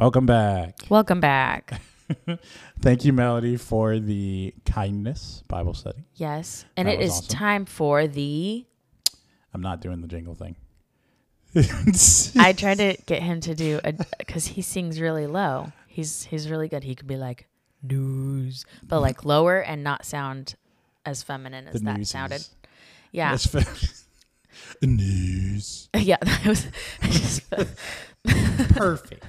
Welcome back. Welcome back. Thank you, Melody, for the kindness Bible study. Yes. And That it is awesome. time for the. I'm not doing the jingle thing. I tried to get him to do a because he sings really low. He's he's really good. He could be like news, but like lower and not sound as feminine as the that sounded. Yeah, That's the news. yeah. That was just Perfect.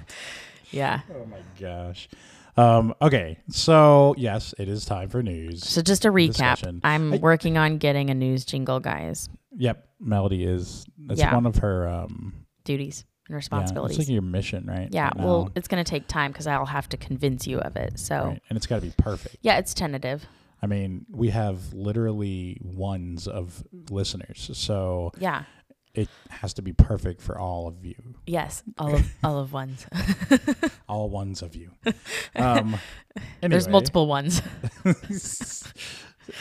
Yeah. Oh my gosh. Um, okay, so yes, it is time for news. So just a recap. Discussion. I'm I- working on getting a news jingle, guys. Yep, Melody is. It's Yeah. one of her um, Duties and responsibilities. yeah, it's like your mission, right? Yeah, right well, it's going to take time because I'll have to convince you of it. So, Right, and it's got to be perfect. yeah, it's tentative. I mean, we have literally ones of listeners, so Yeah. It has to be perfect for all of you, Yes. All of all of ones. all ones of you. Um, There's multiple ones.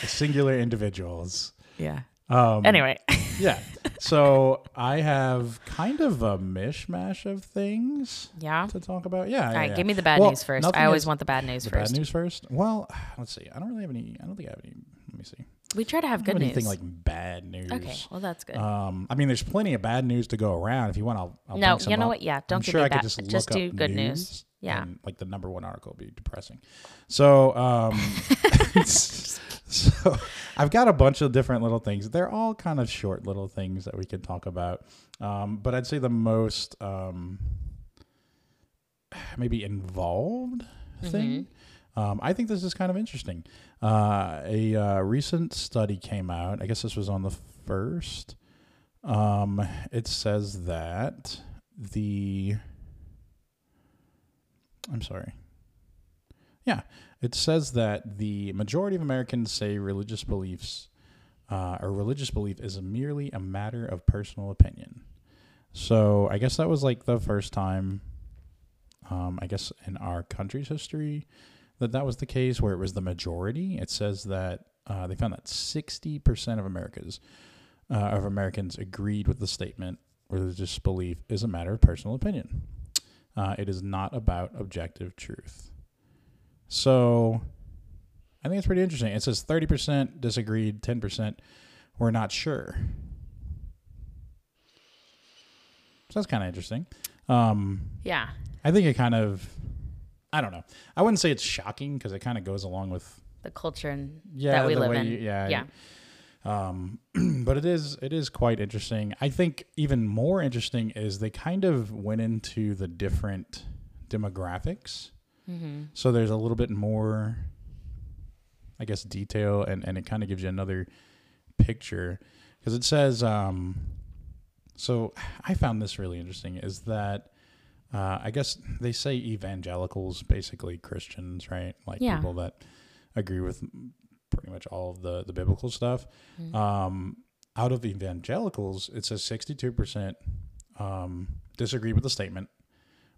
singular individuals. yeah. Um, Anyway. yeah. So I have kind of a mishmash of things Yeah. to talk about. Yeah. All yeah, right. yeah. Give me the bad Well, news first. I always is- want the bad news the first. bad news first. Well, let's see. I don't really have any. I don't think I have any. Let me see. We try to have good good anything news. like bad news. okay. Well, that's good. Um, I mean, there's plenty of bad news to go around. If you want, I'll. I'll no, you know up. what? Yeah. Don't I'm give sure me I bad. could just, Just do good news. Yeah. and, like the number one article would be depressing. So, um, so I've got a bunch of different little things. They're all kind of short little things that we could talk about. Um, but I'd say the most um, maybe involved thing. Um, I think this is kind of interesting. Uh, a uh, recent study came out. I guess this was on the first. Um, it says that the. I'm sorry. Yeah, it says that the majority of Americans say religious beliefs, uh, or religious belief is merely a matter of personal opinion. So I guess that was like the first time, um, I guess in our country's history, that that was the case where it was the majority. It says that uh, they found that 60% of Americans uh, of Americans agreed with the statement religious belief is a matter of personal opinion. Uh, it is not about objective truth. So I think it's pretty interesting. It says 30% disagreed, 10% were not sure. So that's kind of interesting. Um, Yeah. I think it kind of, I don't know. I wouldn't say it's shocking because it kind of goes along with The culture and yeah that we live in. you- yeah Yeah. um, but it is it is quite interesting. I think even more interesting is they kind of went into the different demographics. Mm-hmm. So there's a little bit more, I guess, detail, and and it kind of gives you another picture because it says. Um, so I found this really interesting. Is that uh, I guess they say evangelicals, basically Christians, right? Like Yeah. people that agree with pretty much all of the the biblical stuff. Mhm. Um, out of evangelicals, it says 62% um, disagreed with the statement,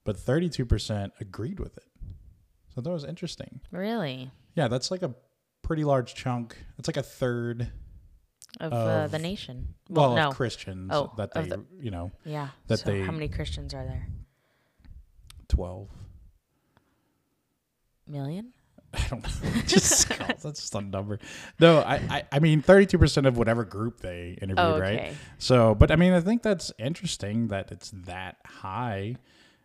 but 32% agreed with it. So that was interesting. Really? Yeah, that's like a pretty large chunk. It's like a third, Of, uh, the nation? well, Well, no. of Christians Oh, that they, the- you know, yeah. that so they- how many Christians are there? 12. Million? I don't know. just that's just a number. No, I, I, I mean, 32% of whatever group they interviewed, Oh, right? So, but I mean, I think that's interesting that it's that high.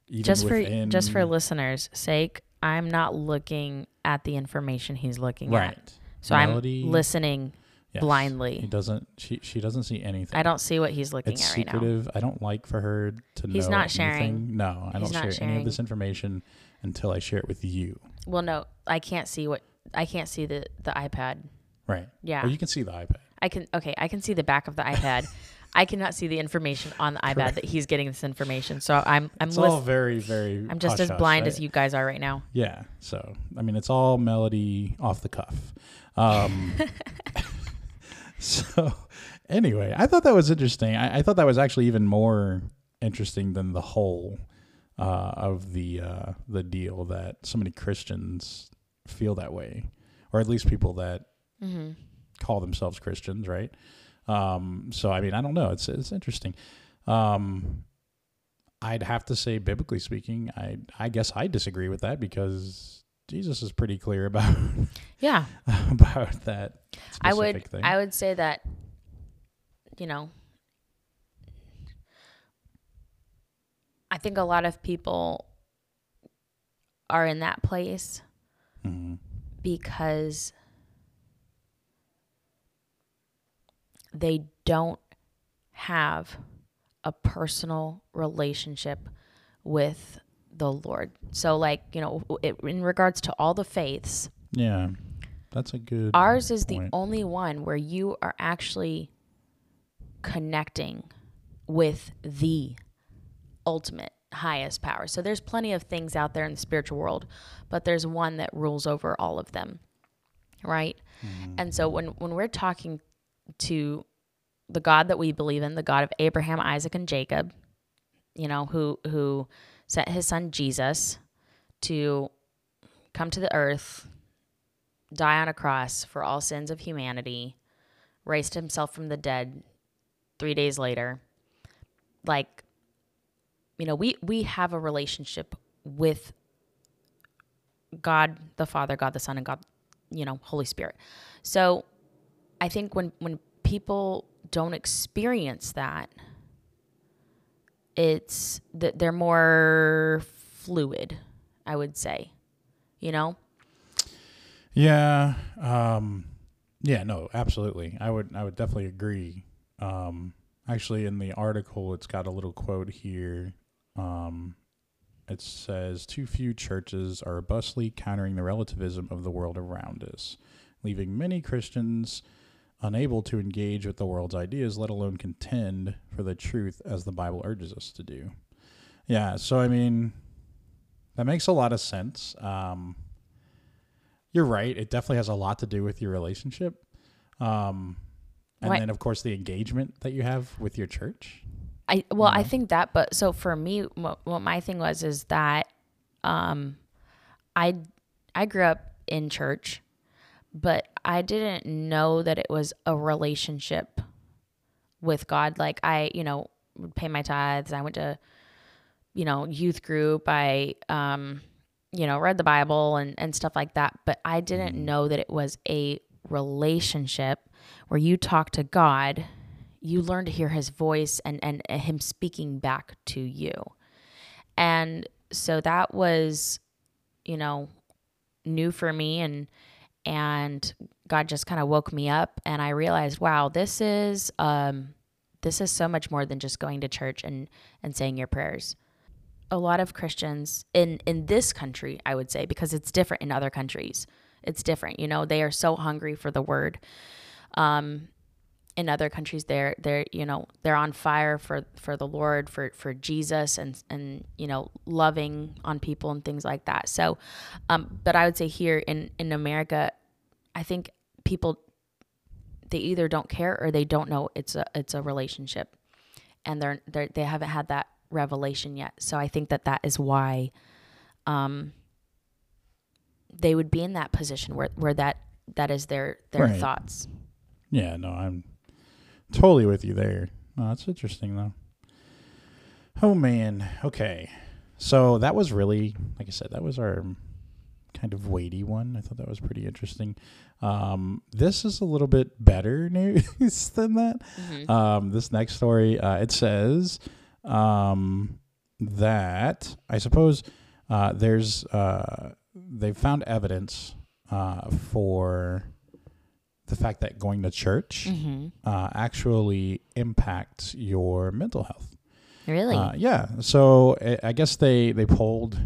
Even Just for just for listeners' sake, I'm not looking at the information he's looking right. at. So Melody, I'm listening yes. blindly. He doesn't. She she doesn't see anything. I don't see what he's looking It's at right now. secretive. I don't like for her to He's know. not sharing. anything. No, I He's don't share any of this information until I share it with you. Well, no, I can't see what I can't see the the iPad. Right. Yeah, Or you can see the iPad. I can. Okay, I can see the back of the iPad. I cannot see the information on the iPad that he's getting this information. So I'm I'm It's all very very. I'm just as blind I- as you guys are right now. Yeah. So I mean, it's all melody off the cuff. Um, so anyway, I thought that was interesting. I, I thought that was actually even more interesting than the whole uh, of the uh, the deal that so many Christians feel that way, or at least people that Mm-hmm. call themselves Christians, right? Um, so I mean, I don't know. It's it's interesting. Um, I'd have to say, biblically speaking, I I guess I disagree with that because Jesus is pretty clear about Yeah. about that. I would specific thing. I would say that you know I think a lot of people are in that place Mhm. because they don't have a personal relationship with the Lord. So like, you know, it, in regards to all the faiths, Yeah, that's a good. ours is the only one where you are actually connecting with the ultimate highest power. So there's plenty of things out there in the spiritual world, but there's one that rules over all of them. Right? Mm-hmm. And so when when we're talking to the God that we believe in, the God of Abraham, Isaac and Jacob, you know, who who sent his son Jesus to come to the earth, die on a cross for all sins of humanity, raised himself from the dead 3 days later. Like you know, we we have a relationship with God the Father, God the Son and God, you know, Holy Spirit. So I think when when people don't experience that it's that they're more fluid, I would say. You know? Yeah. Um, yeah. No. Absolutely. I would. I would definitely agree. Um, actually, in the article, it's got a little quote here. Um, it says, "Too few churches are robustly countering the relativism of the world around us, leaving many Christians." Unable to engage with the world's ideas, let alone contend for the truth as the Bible urges us to do. Yeah, so I mean, that makes a lot of sense. Um, you're right. It definitely has a lot to do with your relationship. Um, and Right. then, of course, the engagement that you have with your church. I well, I know? think that, but so for me, what, what my thing was is that, um, I I grew up in church, but I didn't know that it was a relationship with God. Like I, you know, would pay my tithes. I went to, you know, youth group. I, um, you know, read the Bible and and stuff like that. But I didn't know that it was a relationship where you talk to God you learn to hear his voice and, and him speaking back to you. And so that was, you know, new for me and and God just kind of woke me up and I realized, wow, this is um this is so much more than just going to church and and saying your prayers. A lot of Christians in in this country, I would say, because it's different in other countries. It's different, you know, they are so hungry for the word. Um in other countries they're they're you know they're on fire for for the lord for for jesus and and you know loving on people and things like that. So um but i would say here in in america i think people they either don't care or they don't know it's a it's a relationship. And they're, they're they haven't had that revelation yet. So i think that that is why um they would be in that position where where that that is their their Right. thoughts. Yeah, no, I'm totally with you there. No, that's interesting though. Oh man. Okay. So that was really, like I said, that was our kind of weighty one. I thought that was pretty interesting. Um, this is a little bit better news than that. Um, this next story, uh, it says um, that I suppose uh, there's uh, they've found evidence uh, for the fact that going to church mm-hmm. uh, actually impacts your mental health. really Uh, yeah. So I- I guess they they polled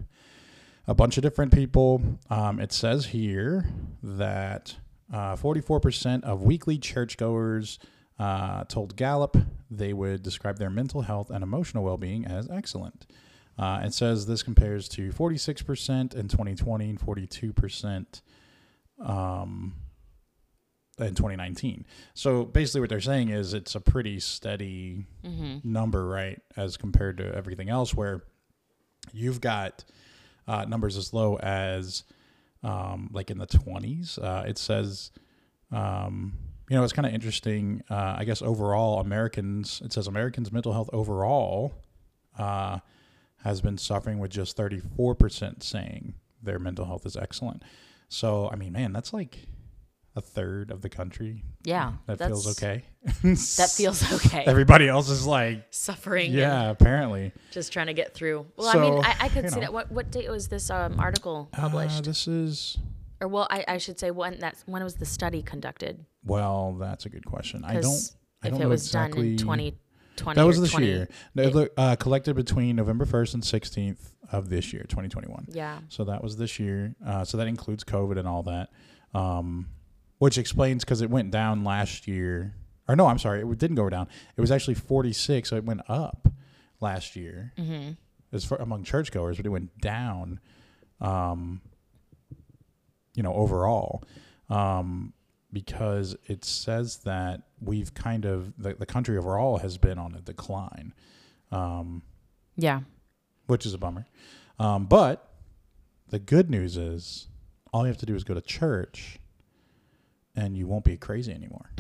a bunch of different people. Um, it says here that uh, 44% of weekly churchgoers uh, told Gallup they would describe their mental health and emotional well-being as excellent. Uh, it says this compares to 46% in 2020 and 42% um, in 2019. So basically, what they're saying is it's a pretty steady mm-hmm. number, right, as compared to everything else, where you've got uh, numbers as low as um, like in the 20s. Uh, it says, um, you know, it's kind of interesting. Uh, I guess overall, Americans, it says Americans' mental health overall uh, has been suffering with just 34% saying their mental health is excellent. So, I mean, man, that's like a third of the country Yeah. that feels okay. That feels okay. Everybody else is like, Suffering. yeah, apparently. just trying to get through. Well, I mean, I, I could see know. that. What what date was this um, article published? Uh, this is, or well, I, I should say when that's when was the study conducted? well, that's a good question. I don't, I if don't it know was exactly. done in 2020 that was this 20, year. No, it- uh, collected between November 1st and 16th of this year, 2021. Yeah. So that was this year. Uh, so that includes COVID and all that, um, which explains because it went down last year. Or no, I'm sorry, it didn't go down. It was actually 46, so it went up last year Mm-hmm. as for among churchgoers, but it went down, um, you know, overall, um, because it says that we've kind of the, the country overall has been on a decline, um, Yeah. which is a bummer. Um, but the good news is all you have to do is go to church, and you won't be crazy anymore.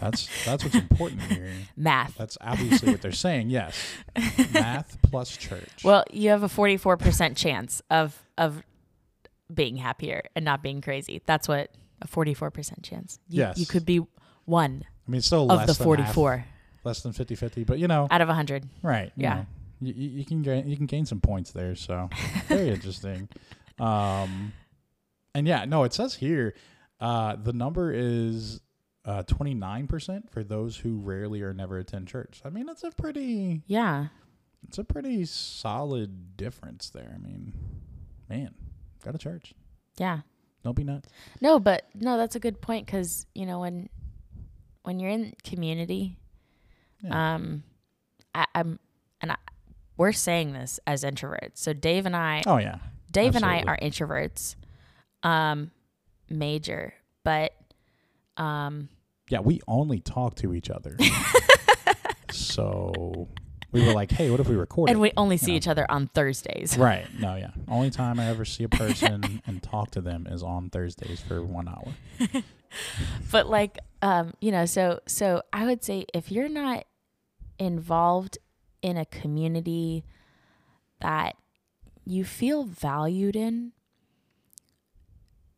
that's that's what's important here. Math. That's obviously what they're saying. Yes, math plus church. Well, you have a 44% chance of of being happier and not being crazy. That's what a 44% chance. You, Yes. You could be one I mean, still of less the than 44 half, less than 50-50, but you know, out of 100. right? you yeah. know, you, you you can gain you can gain some points there. So very interesting. Um, and yeah, no, it says here, uh, the number is uh 29% for those who rarely or never attend church. I mean, that's a pretty Yeah. it's a pretty solid difference there. I mean, man, go to church. Yeah. Don't be nuts. No, but no, that's a good point because you know when when you're in community, Yeah. um, I, I'm and I, we're saying this as introverts. So Dave and I, Oh yeah, Dave and I are introverts, um, major, but um, yeah. We only talk to each other. so we were like, hey, what if we record and it? we only see Yeah. each other on Thursdays. Right. No, yeah. Only time I ever see a person and talk to them is on Thursdays for one hour. but like um you know so so i would say if you're not involved in a community that you feel valued in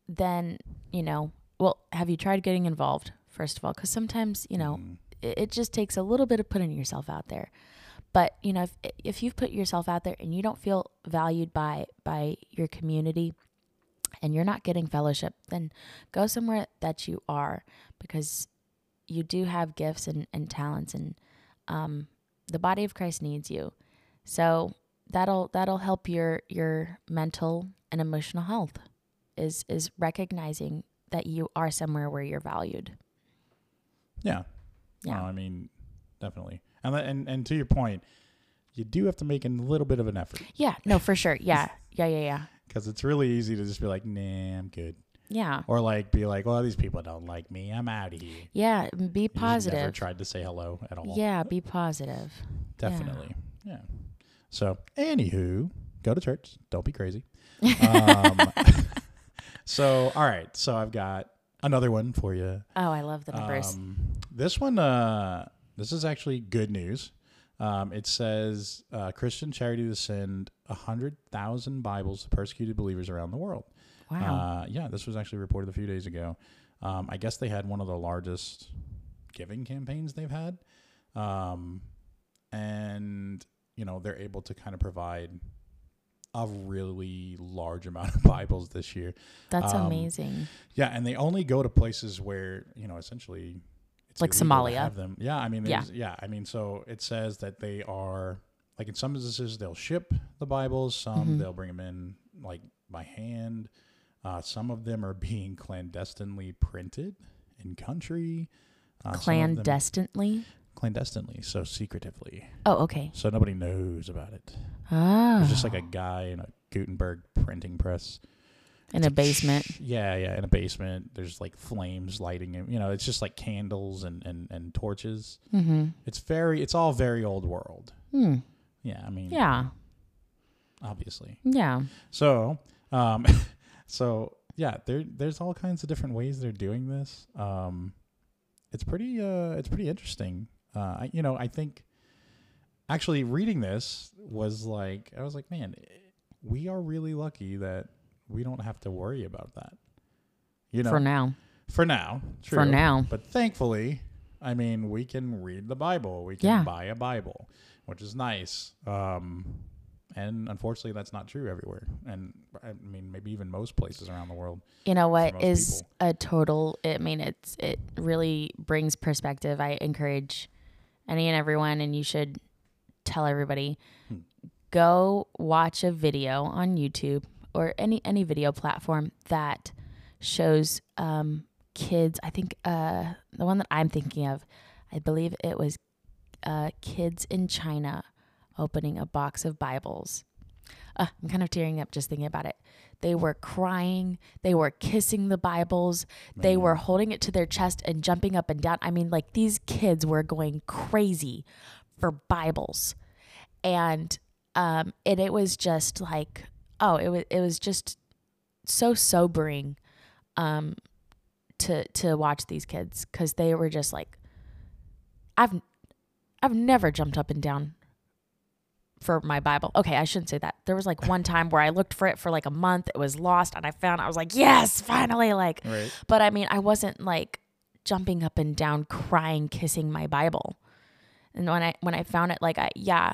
then you know well have you tried getting involved first of all? Because sometimes you know Mm. it, it just takes a little bit of putting yourself out there. But you know if, if you've put yourself out there and you don't feel valued by by your community and you're not getting fellowship then go somewhere that you are because you do have gifts and, and talents and um, the body of christ needs you. So that'll that'll help your your mental and emotional health is is recognizing that you are somewhere where you're valued Yeah. Yeah. I mean, definitely. And, and and to your point, you do have to make a little bit of an effort yeah no for sure yeah yeah yeah yeah because it's really easy to just be like, nah, I'm good. yeah Or like be like, well, these people don't like me. I'm out of here. yeah be just never tried to say hello at all. yeah be positive Definitely. Yeah. So, anywho, go to church. Don't be crazy. Um, so, all right. So, I've got another one for you. oh i love the numbers Um, this one, uh, this is actually good news. Um, it says uh, Christian charity to send hundred thousand Bibles to persecuted believers around the world. wow Uh, yeah, this was actually reported a few days ago. Um, I guess they had one of the largest giving campaigns they've had, um, and you know they're able to kind of provide a really large amount of Bibles this year. that's um, amazing Yeah, and they only go to places where you know essentially it's Like Somalia. Have them. Yeah, I mean, Yeah. yeah, I mean, so it says that they are like in some instances they'll ship the Bibles, some Mhm. they'll bring them in like by hand. Uh, some of them are being clandestinely printed in country. Uh, of them- clandestinely so secretively, oh okay so nobody knows about it. oh There's just like a guy in a Gutenberg printing press in a basement yeah, yeah, in a basement. There's like flames lighting it. You know, it's just like candles and and and torches. mm-hmm It's very, it's all very old world. hmm. Yeah, I mean, yeah obviously. yeah So, um, so yeah, there there's all kinds of different ways they're doing this. Um, it's pretty uh, it's pretty interesting. Uh, I, you know, I think actually reading this was like I was like, man, we are really lucky that we don't have to worry about that. You know, For now. for now, True. For now. But thankfully, I mean, we can read the Bible. We can Yeah. buy a Bible, which is nice. Um, and unfortunately, that's not true everywhere. And I mean, maybe even most places around the world. You know what is people. a total I mean it's it really brings perspective. I encourage any and everyone and you should tell everybody Hmm. go watch a video on YouTube or any any video platform that shows um kids I think uh the one that I'm thinking of I believe it was uh kids in China opening a box of Bibles. Uh, I'm kind of tearing up just thinking about it. They were crying. They were kissing the Bibles. They were holding it to their chest and jumping up and down. I mean, like these kids were going crazy for Bibles, and um, and it was just like, oh, it was it was just so sobering, um, to to watch these kids because they were just like, I've I've never jumped up and down for my Bible. Okay, I shouldn't say that. There was like one time where I looked for it for like a month. It was lost and I found I was like, "Yes, finally!" Like Right. but I mean, I wasn't like jumping up and down crying kissing my Bible. And when I when I found it like I yeah,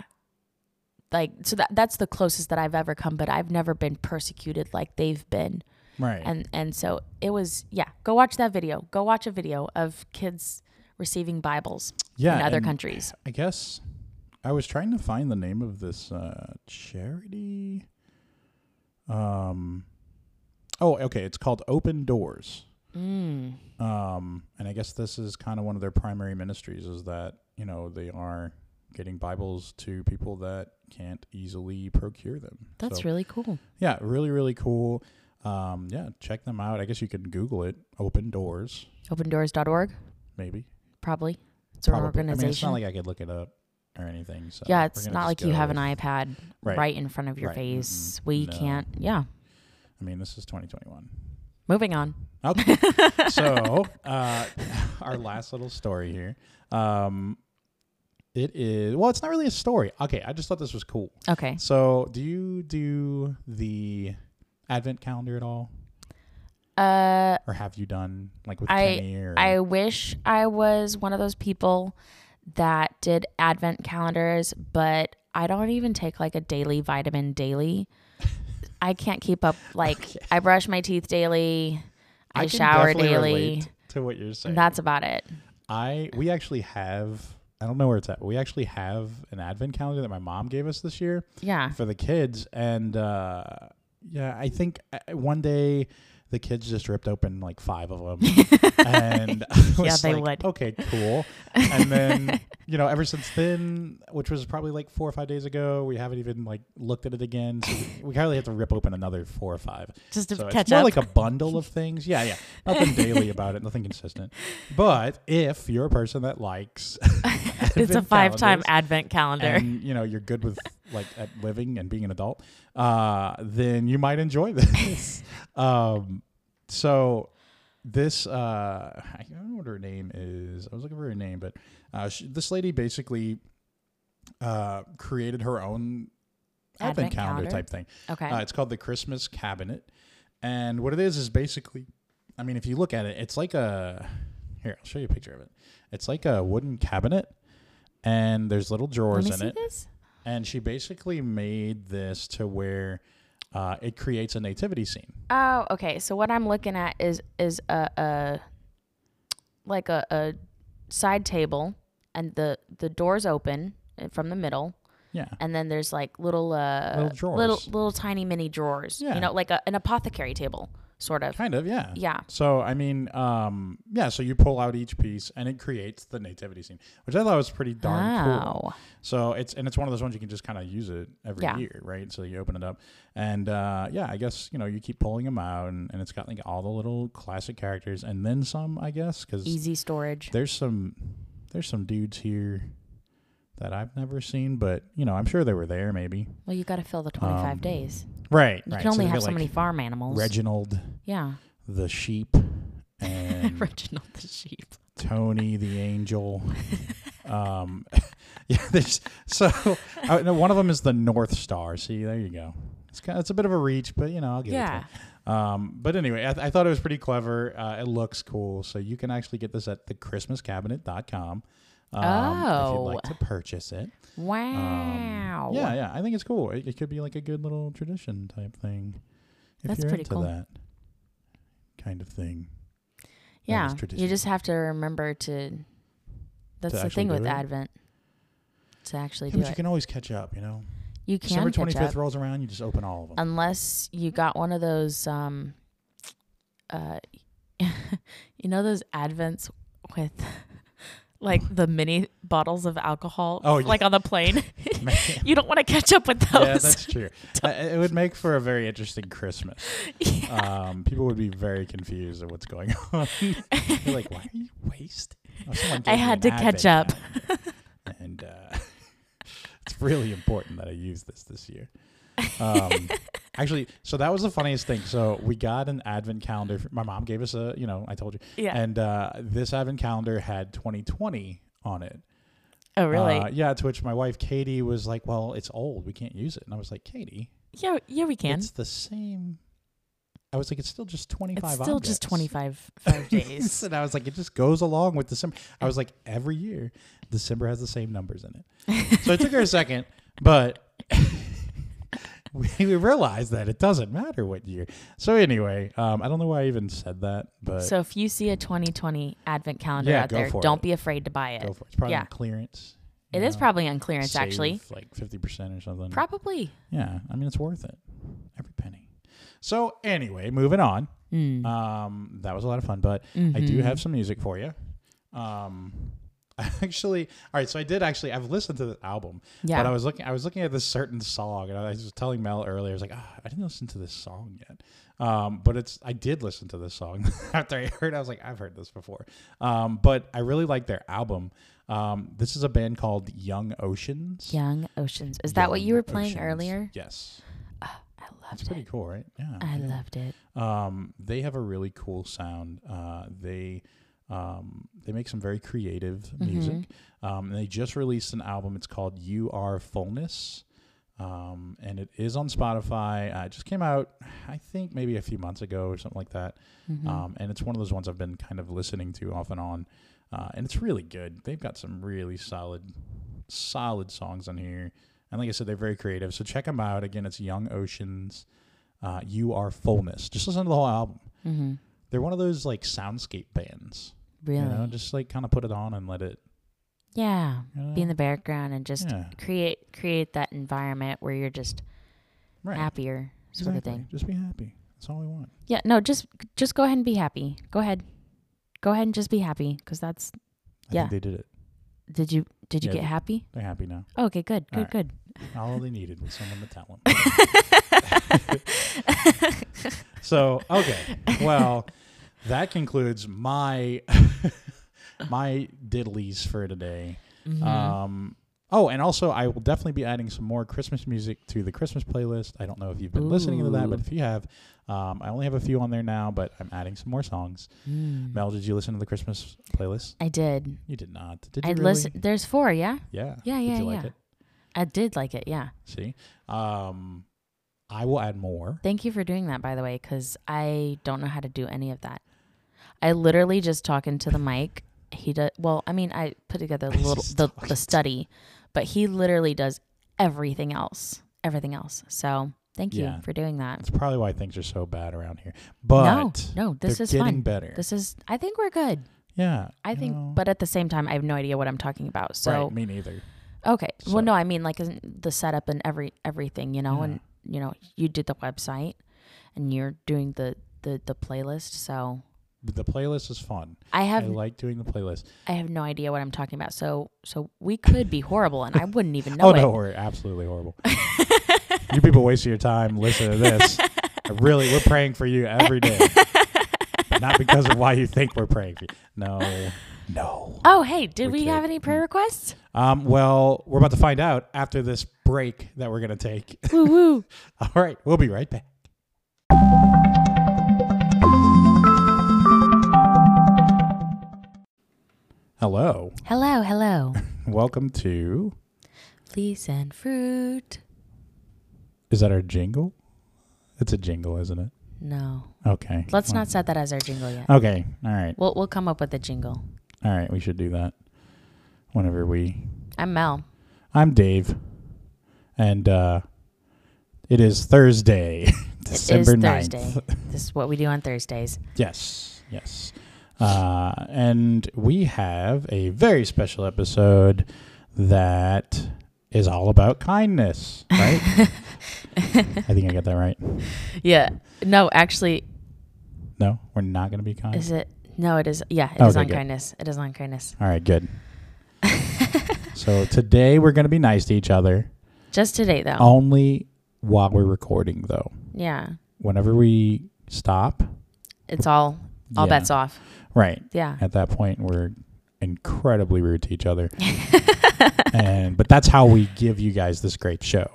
like so that that's the closest that I've ever come, but I've never been persecuted like they've been. Right. And and so it was yeah, go watch that video. Go watch a video of kids receiving Bibles yeah. in other countries. I guess I was trying to find the name of this uh, charity. Um. Oh, okay. It's called Open Doors. Mm. Um, and I guess this is kind of one of their primary ministries is that, you know, they are getting Bibles to people that can't easily procure them. That's So, really cool. yeah, really, really cool. Um, yeah, check them out. I guess you can Google it. Open Doors, Opendoors.org, maybe. probably. It's an Probably. I organization. mean, it's not like I could look it up or anything. So yeah, it's not like you have an iPad Right. right, in front of your Right. face. Mm-mm. We No. can't. Yeah. I mean, this is 2021. Moving on. Okay. so, uh, our last little story here. Um, it is, well, it's not really a story. Okay. I just thought this was cool. Okay. So, do you do the advent calendar at all? Uh, Or have you done like with I- Kenny or I wish I was one of those people that did advent calendars, but I don't even take like a daily vitamin daily. I can't keep up. Like Okay. I brush my teeth daily. I, can shower daily. to what you're saying. That's about it. I we actually have I don't know where it's at. But we actually have an advent calendar that my mom gave us this year Yeah. for the kids, and uh, yeah, I think uh, one day the kids just ripped open like five of them, and Yeah, they like, would. Okay, cool. And then you know, ever since then, which was probably like four or five days ago, we haven't even like looked at it again. So we, probably have to rip open another four or five. Just to So catch it's more up. like a bundle of things. Yeah, yeah. Nothing daily about it. Nothing consistent. But if you're a person that likes, it's a five-time advent calendar. and you know you're good with like at living and being an adult, uh, then you might enjoy this. um, so this uh, I don't know what her name is. I was looking for her name, but uh, she, this lady basically uh, created her own advent, Advent calendar, calendar? type thing. okay. Uh, it's called the Christmas Cabinet, and what it is is basically, I mean, if you look at it, it's like a here. I'll show you a picture of it. It's like a wooden cabinet, and there's little drawers in it. this. And she basically made this to where uh, it creates a nativity scene. Oh, okay. So what I'm looking at is is a, a like a, a side table, and the the doors open from the middle, Yeah, and then there's like little uh Little drawers. little little tiny mini drawers. Yeah. You know, like a, an apothecary table, sort of. kind of. Yeah. Yeah. So I mean, um, yeah. So you pull out each piece, and it creates the nativity scene, which I thought was pretty darn cool. Wow. So it's and it's one of those ones you can just kind of use it every Yeah. year, right? So you open it up, and uh, yeah, I guess you know you keep pulling them out, and, and it's got like all the little classic characters, and then some, I guess, because Easy storage. there's some there's some dudes here that I've never seen, but you know I'm sure they were there, maybe. Well, you got to fill the 25 Um, days. Right, You right. can only they have so like, many farm animals. Reginald Yeah. the sheep and Reginald the sheep. Tony the angel Um, yeah, there's so uh, no, one of them is the North Star. See, there you go. It's kind it's a bit of a reach, but you know, I'll give Yeah. it to you. Um, but anyway, I, th- I thought it was pretty clever. Uh, it looks cool, so you can actually get this at thechristmascabinet.com. Um, if you'd like Oh. to purchase it. Um, Wow. yeah, yeah, I think it's cool. It, it could be like a good little tradition type thing. If That's you're pretty into cool. that kind of thing. Yeah. You just have to remember to. That's To the thing with it? Advent. To actually Yeah, do but you can always catch up, you know. you can December catch twenty fifth up rolls around, you just open all of them. unless you got one of those. Um, uh, you know those Advents with. Like the mini bottles of alcohol, Oh, yeah. like on the plane. You don't want to catch up with those. yeah, that's true. Uh, it would make for a very interesting Christmas. Um, people would be very confused at what's going on. They're like, "Why are you wasting?" Oh, I had to catch up. and uh, it's really important that I use this this year. Um, actually, so that was the funniest thing. So we got an advent calendar. My mom gave us a, you know, I told you, yeah. and uh, this advent calendar had 2020 on it. oh, really? Uh, yeah. To which my wife Katie was like, "Well, it's old. We can't use it." And I was like, "Katie, yeah. Yeah, we can. it's the same." I was like, "It's still just 25 It's still just 25 five days. and I was like, it just goes along with December. I was like, every year, December has the same numbers in it. So it took her a second, but we, we realized that it doesn't matter what year. So anyway, um, I don't know why I even said that, but So if you see a 2020 advent calendar Yeah, out go there, for don't it. be afraid to buy it. go for it. It's probably yeah. on clearance. It is probably on clearance actually. like 50% or something. Probably. yeah, I mean, it's worth it. Every penny. So anyway, moving on. Mm. Um, that was a lot of fun, but I do Mhm. have some music for you. Um, I actually, all right. So I did actually. I've listened to the album, Yeah. but I was looking. I was looking at this certain song, and I was telling Mel earlier. I was like, ah, I didn't listen to this song yet. Um, but it's. I did listen to this song after I heard. I was like, I've heard this before. Um, but I really like their album. Um, this is a band called Young Oceans. Young Oceans. Is that what you were playing Oceans. earlier? Yes, I it's loved it. Pretty cool, right? Yeah, I yeah. loved it. Um, they have a really cool sound. Uh, they um, they make some very creative Mm-hmm. music. Um, and they just released an album. It's called "You Are Fullness," um, and it is on Spotify. Uh, it just came out, I think, maybe a few months ago or something like that. Mhm. Um, and it's one of those ones I've been kind of listening to off and on, uh, and it's really good. They've got some really solid, solid songs on here. And like I said, they're very creative. So check them out. Again, it's Young Oceans. Uh, you are fullness. Just listen to the whole album. Mhm. They're one of those like soundscape bands. Really? You know, just like kind of put it on and let it. yeah. You know? Be in the background and just yeah, create create that environment where you're just right. happier sort Exactly. of thing. Just be happy. That's all we want. Yeah, no, just just go ahead and be happy. Go ahead. Go ahead and just be happy cuz that's I Yeah. think they did it. did you did you Yeah, get happy? They're happy now. Oh, okay, good. Good, All right. good. All they needed was someone to tell them. so okay, well, that concludes my my diddlies for today. Mhm. Um, oh, and also I will definitely be adding some more Christmas music to the Christmas playlist. I don't know if you've been listening to that, but if you have, um, I only have a few on there now, but I'm adding some more songs. Mm. Mel, did you listen to the Christmas playlist? I did. You did not. Did you I really? listened. There's four, yeah. Yeah. Yeah, Did yeah, you like it? I did like it. Yeah. See, um, I will add more. Thank you for doing that, by the way, because I don't know how to do any of that. I literally just talk into the mic. He does. Well, I mean, I put together the little the, the study, but he literally does everything else. Everything else. So thank you Yeah. for doing that. That's probably why things are so bad around here. But no, no, this they're is getting fun. better. This is. I think we're good. yeah, I you think, know. but at the same time, I have no idea what I'm talking about. So right, me neither. Okay. So- Well, no, I mean like the setup and every everything, you know, and you know, you did the website and you're doing the the the playlist. So The playlist is fun. I have I like doing the playlist. I have no idea what I'm talking about. So so we could be horrible and I wouldn't even know oh no, it. we're absolutely horrible. you people wasting your time listening to this. Really, we're praying for you every day. Not because of why you think we're praying for you. No, no. Oh, hey, did We we, have any prayer requests? Um, well, we're about to find out after this break that we're gonna take. woo woo. All right, we'll be right back. Hello. Hello, hello. Welcome to. Leaves and fruit. Is that our jingle? It's a jingle, isn't it? No. Okay. Let's Well, not set that as our jingle yet. Okay. All right. We'll we'll come up with a jingle. All right. We should do that whenever we. I'm Mel. I'm Dave, and uh, it is Thursday, December is 9th. Thursday. this is what we do on Thursdays. Yes, yes. Uh, and we have a very special episode that is all about kindness, right? I think I got that right. Yeah. No, actually, No, we're not going to be kind. is it? No, it is. Yeah, it is Okay, on good. kindness. It is on kindness. all right, good. so today we're going to be nice to each other, Just today, though. only while we're recording, though. Yeah. Whenever we stop, It's all all yeah, bets off. Right. Yeah. At that point, we're incredibly rude to each other. and but that's how we give you guys this great show.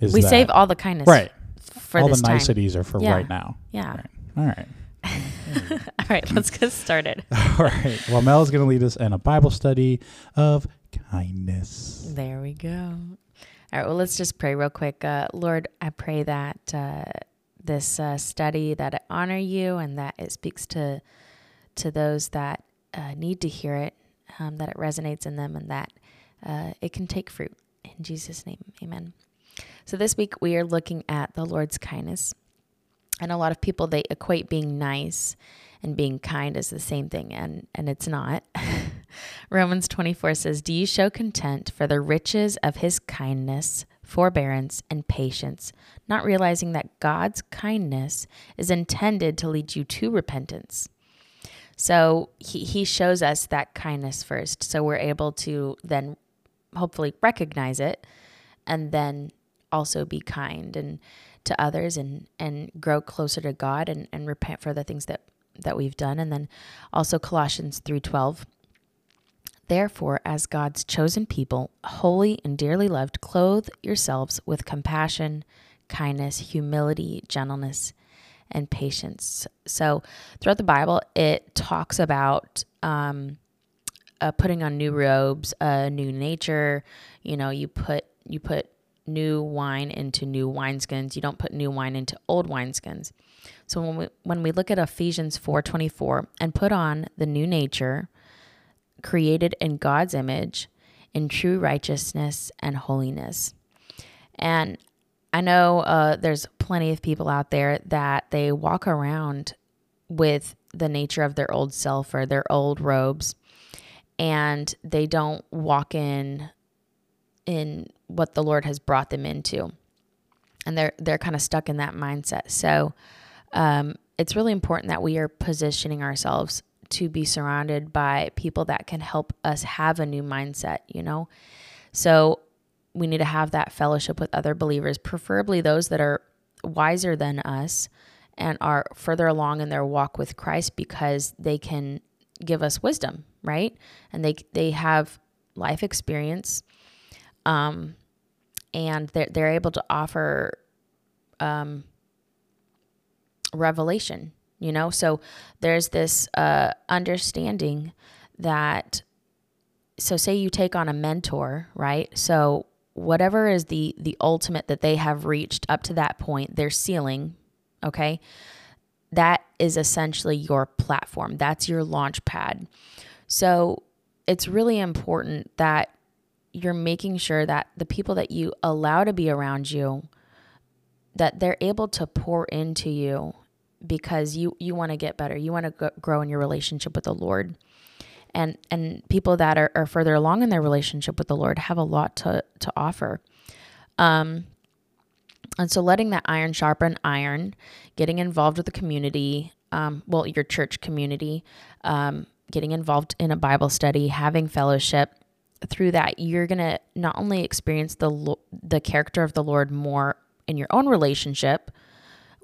Is we that- save all the kindness right. for all the time. niceties are for Yeah. right now. Yeah. Right. All right. All right, let's get started. All right. Well, Mel is going to lead us in a Bible study of kindness. There we go. All right, well, let's just pray real quick. Uh, Lord, I pray that uh, this uh, study that I honor you and that it speaks to to those that uh, need to hear it, um, that it resonates in them, and that uh, it can take fruit. In Jesus' name, Amen. So this week we are looking at the Lord's kindness, and a lot of people they equate being nice and being kind as the same thing, and and it's not. Romans 24 says, Do you show content for the riches of his kindness, forbearance, and patience, not realizing that God's kindness is intended to lead you to repentance? So he, he shows us that kindness first. So we're able to then hopefully recognize it and then also be kind and to others and, and grow closer to God and, and repent for the things that, that we've done. And then also Colossians 3.12 Therefore, as God's chosen people, holy and dearly loved, clothe yourselves with compassion, kindness, humility, gentleness, and patience. So, throughout the Bible, it talks about um, uh, putting on new robes, a new nature. You know, you put you put new wine into new wineskins. You don't put new wine into old wineskins. So when we when we look at Ephesians four twenty four and put on the new nature, created in God's image, in true righteousness and holiness, and I know uh, there's plenty of people out there that they walk around with the nature of their old self or their old robes, and they don't walk in in what the Lord has brought them into, and they're they're kind of stuck in that mindset. So um, it's really important that we are positioning ourselves to be surrounded by people that can help us have a new mindset. You know, so we need to have that fellowship with other believers, preferably those that are wiser than us and are further along in their walk with Christ because they can give us wisdom, right? And they they have life experience um and they're, they're able to offer um revelation you know so there's this uh understanding that so say you take on a mentor right so whatever is the the ultimate that they have reached up to that point their ceiling okay that is essentially your platform. That's your launch pad. So it's really important that you're making sure that the people that you allow to be around you that they're able to pour into you because you you want to get better. You want to grow in your relationship with the lord and and people that are, are further along in their relationship with the lord have a lot to to offer. Um and so letting that iron sharpen iron getting involved with the community um, well your church community um, getting involved in a bible study having fellowship through that you're to not only experience the the character of the lord more in your own relationship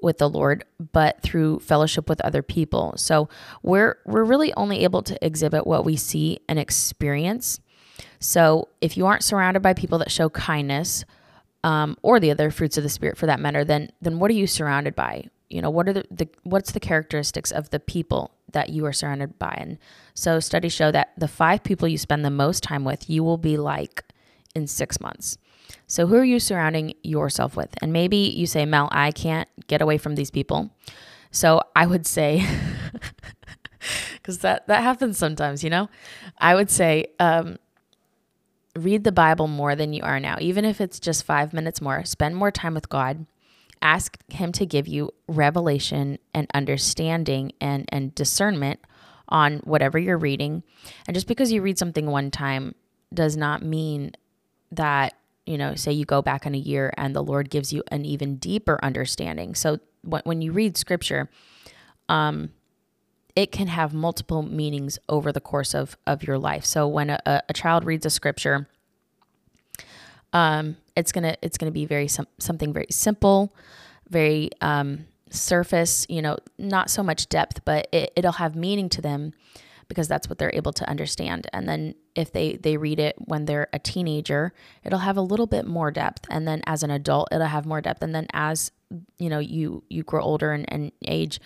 with the Lord, but through fellowship with other people. So we're we're really only able to exhibit what we see and experience. So if you aren't surrounded by people that show kindness, um, or the other fruits of the spirit for that matter, then then what are you surrounded by? you know, what are the, the what's the characteristics of the people that you are surrounded by? And so studies show that the five people you spend the most time with, you will be like in six months. So who are you surrounding yourself with? And maybe you say, Mel, I can't get away from these people. So I would say, because that that happens sometimes, you know. I would say, um, read the Bible more than you are now, even if it's just five minutes more. Spend more time with God. Ask Him to give you revelation and understanding and, and discernment on whatever you're reading. And just because you read something one time does not mean that, you know, say you go back in a year and the Lord gives you an even deeper understanding. So when, you read scripture, um, it can have multiple meanings over the course of, of your life. So when a, a child reads a scripture, um, it's gonna it's gonna be very some, something very simple, very um, surface. You know, not so much depth, but it, it'll have meaning to them because that's what they're able to understand. And then if they they read it when they're a teenager, it'll have a little bit more depth. And then as an adult, it'll have more depth. And then as you know you you grow older and, and age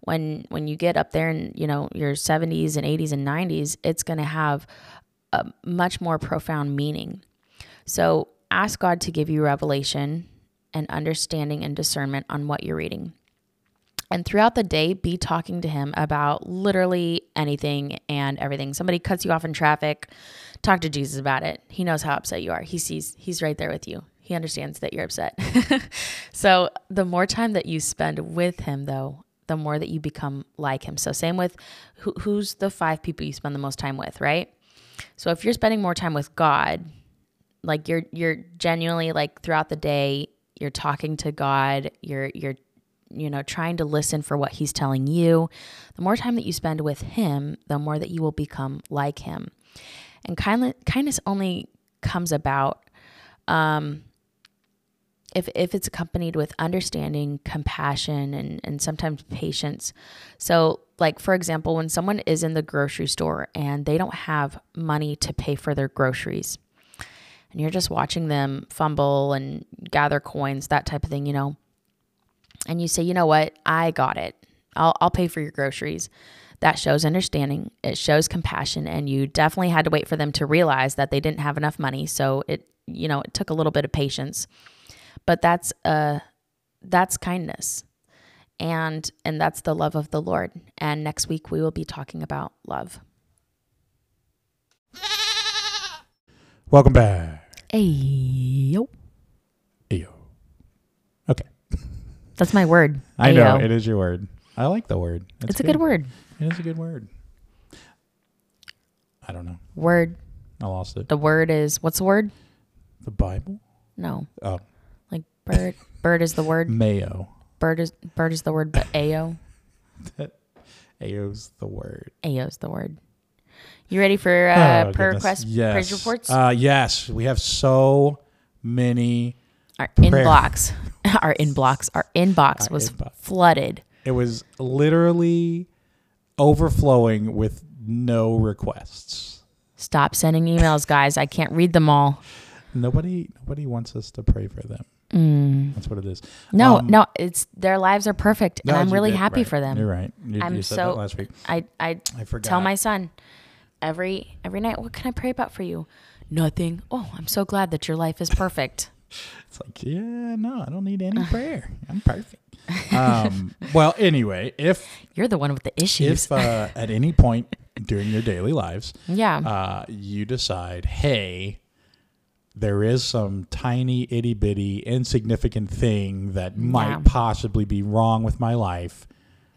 when when you get up there and you know your 70s and 80s and 90s it's going to have a much more profound meaning so ask god to give you revelation and understanding and discernment on what you're reading and throughout the day be talking to him about literally anything and everything. Somebody cuts you off in traffic talk to jesus about it. He knows how upset you are. He sees he's right there with you. He understands that you're upset. So the more time that you spend with him though the more that you become like him. So same with who, who's the five people you spend the most time with, right? So if you're spending more time with God, like you're you're genuinely like throughout the day, you're talking to God, you're you're you know trying to listen for what he's telling you. The more time that you spend with him, the more that you will become like him. And kindness kindness only comes about um if, if it's accompanied with understanding, compassion, and, and sometimes patience. So, like, for example, when someone is in the grocery store and they don't have money to pay for their groceries, and you're just watching them fumble and gather coins, that type of thing, you know, and you say, you know what, I got it. I'll, I'll pay for your groceries. That shows understanding, it shows compassion, and you definitely had to wait for them to realize that they didn't have enough money. So, it, you know, it took a little bit of patience. But that's uh that's kindness. And and that's the love of the lord. And next week we will be talking about love. Welcome back. Ayo ayo okay that's my word i Ayo. know it is your word i like the word it's, a good. word it is a good word i don't know word i lost it the word is what's the word the bible no oh like Bird. Bird is the word. Mayo. Bird is bird is the word, but ao. Ao's the word. Ao's the word. You ready for uh, oh, prayer requests, yes. praise reports? Uh, yes, we have so many. Our inbox, our inbox, our inbox our was inbox. flooded. It was literally overflowing with no requests. Stop sending emails, guys. I can't read them all. Nobody, nobody wants us to pray for them. Mm. That's what it is. No, um, no, it's their lives are perfect, and I'm really did, happy right. for them. You're right. You, I'm you so last week. I I, I forgot. tell my son every every night, what can I pray about for you? Nothing. Oh, I'm so glad that your life is perfect. It's like, yeah, no, I don't need any prayer. I'm perfect. um, well, anyway, if you're the one with the issues, if uh, at any point during your daily lives, yeah, uh, you decide, hey, there is some tiny itty bitty insignificant thing that might yeah. possibly be wrong with my life,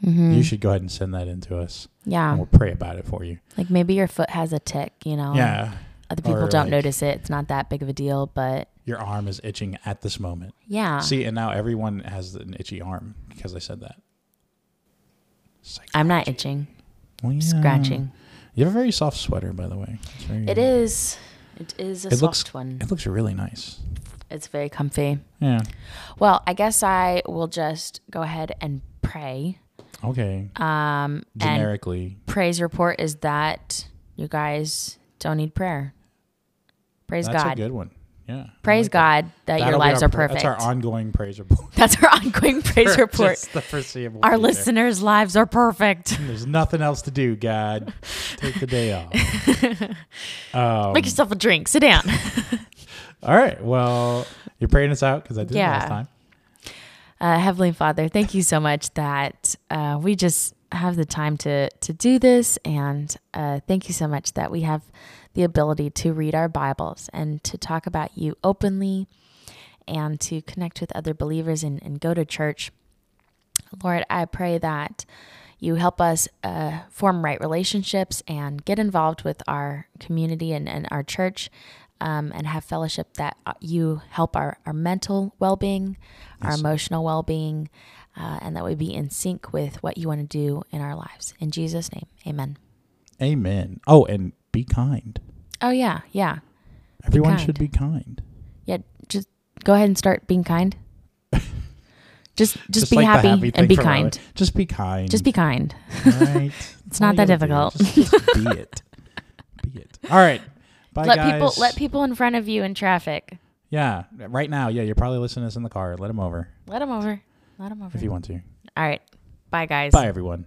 mm-hmm. you should go ahead and send that in to us. Yeah. And we'll pray about it for you. Like maybe your foot has a tick, you know? Yeah. Other people or don't like notice it. It's not that big of a deal, but your arm is itching at this moment. Yeah. See, and now everyone has an itchy arm because I said that. I'm not itching. Well, yeah. Scratching. You have a very soft sweater, by the way. Very, it is. It is a it soft looks, one. It looks really nice. It's very comfy. Yeah. Well, I guess I will just go ahead and pray. Okay. Um, generically, praise report is that you guys don't need prayer. Praise That's God. That's a good one. Yeah. Praise like. God that That'll your lives our are perfect. That's our ongoing praise report. That's our ongoing praise report. just the foreseeable Our future. listeners' lives are perfect. There's nothing else to do, God. Take the day off. Um, Make yourself a drink. Sit down. all right. Well, you're praying us out because I did Yeah. last time. Uh, Heavenly Father, thank you so much that uh, we just have the time to to do this, and uh, thank you so much that we have the ability to read our Bibles and to talk about you openly, and to connect with other believers and, and go to church. Lord, I pray that you help us uh, form right relationships and get involved with our community and, and our church um, and have fellowship that uh, you help our, our mental well being, our emotional well being, uh, and that we be in sync with what you want to do in our lives. In Jesus' name, amen. Amen. Oh, and be kind. Oh, yeah, yeah. Everyone kind. should be kind. Yeah, just go ahead and start being kind. Just, just, be like happy, happy and be kind. Just be kind. Just be kind. Right. It's not that difficult. Just, just be it. Be it. All right. Bye, let guys. people let people in front of you in traffic. Yeah. Right now. Yeah. You're probably listening to this in the car. Let them over Let them over. Let them over. if you want to. All right. Bye, guys. Bye, everyone.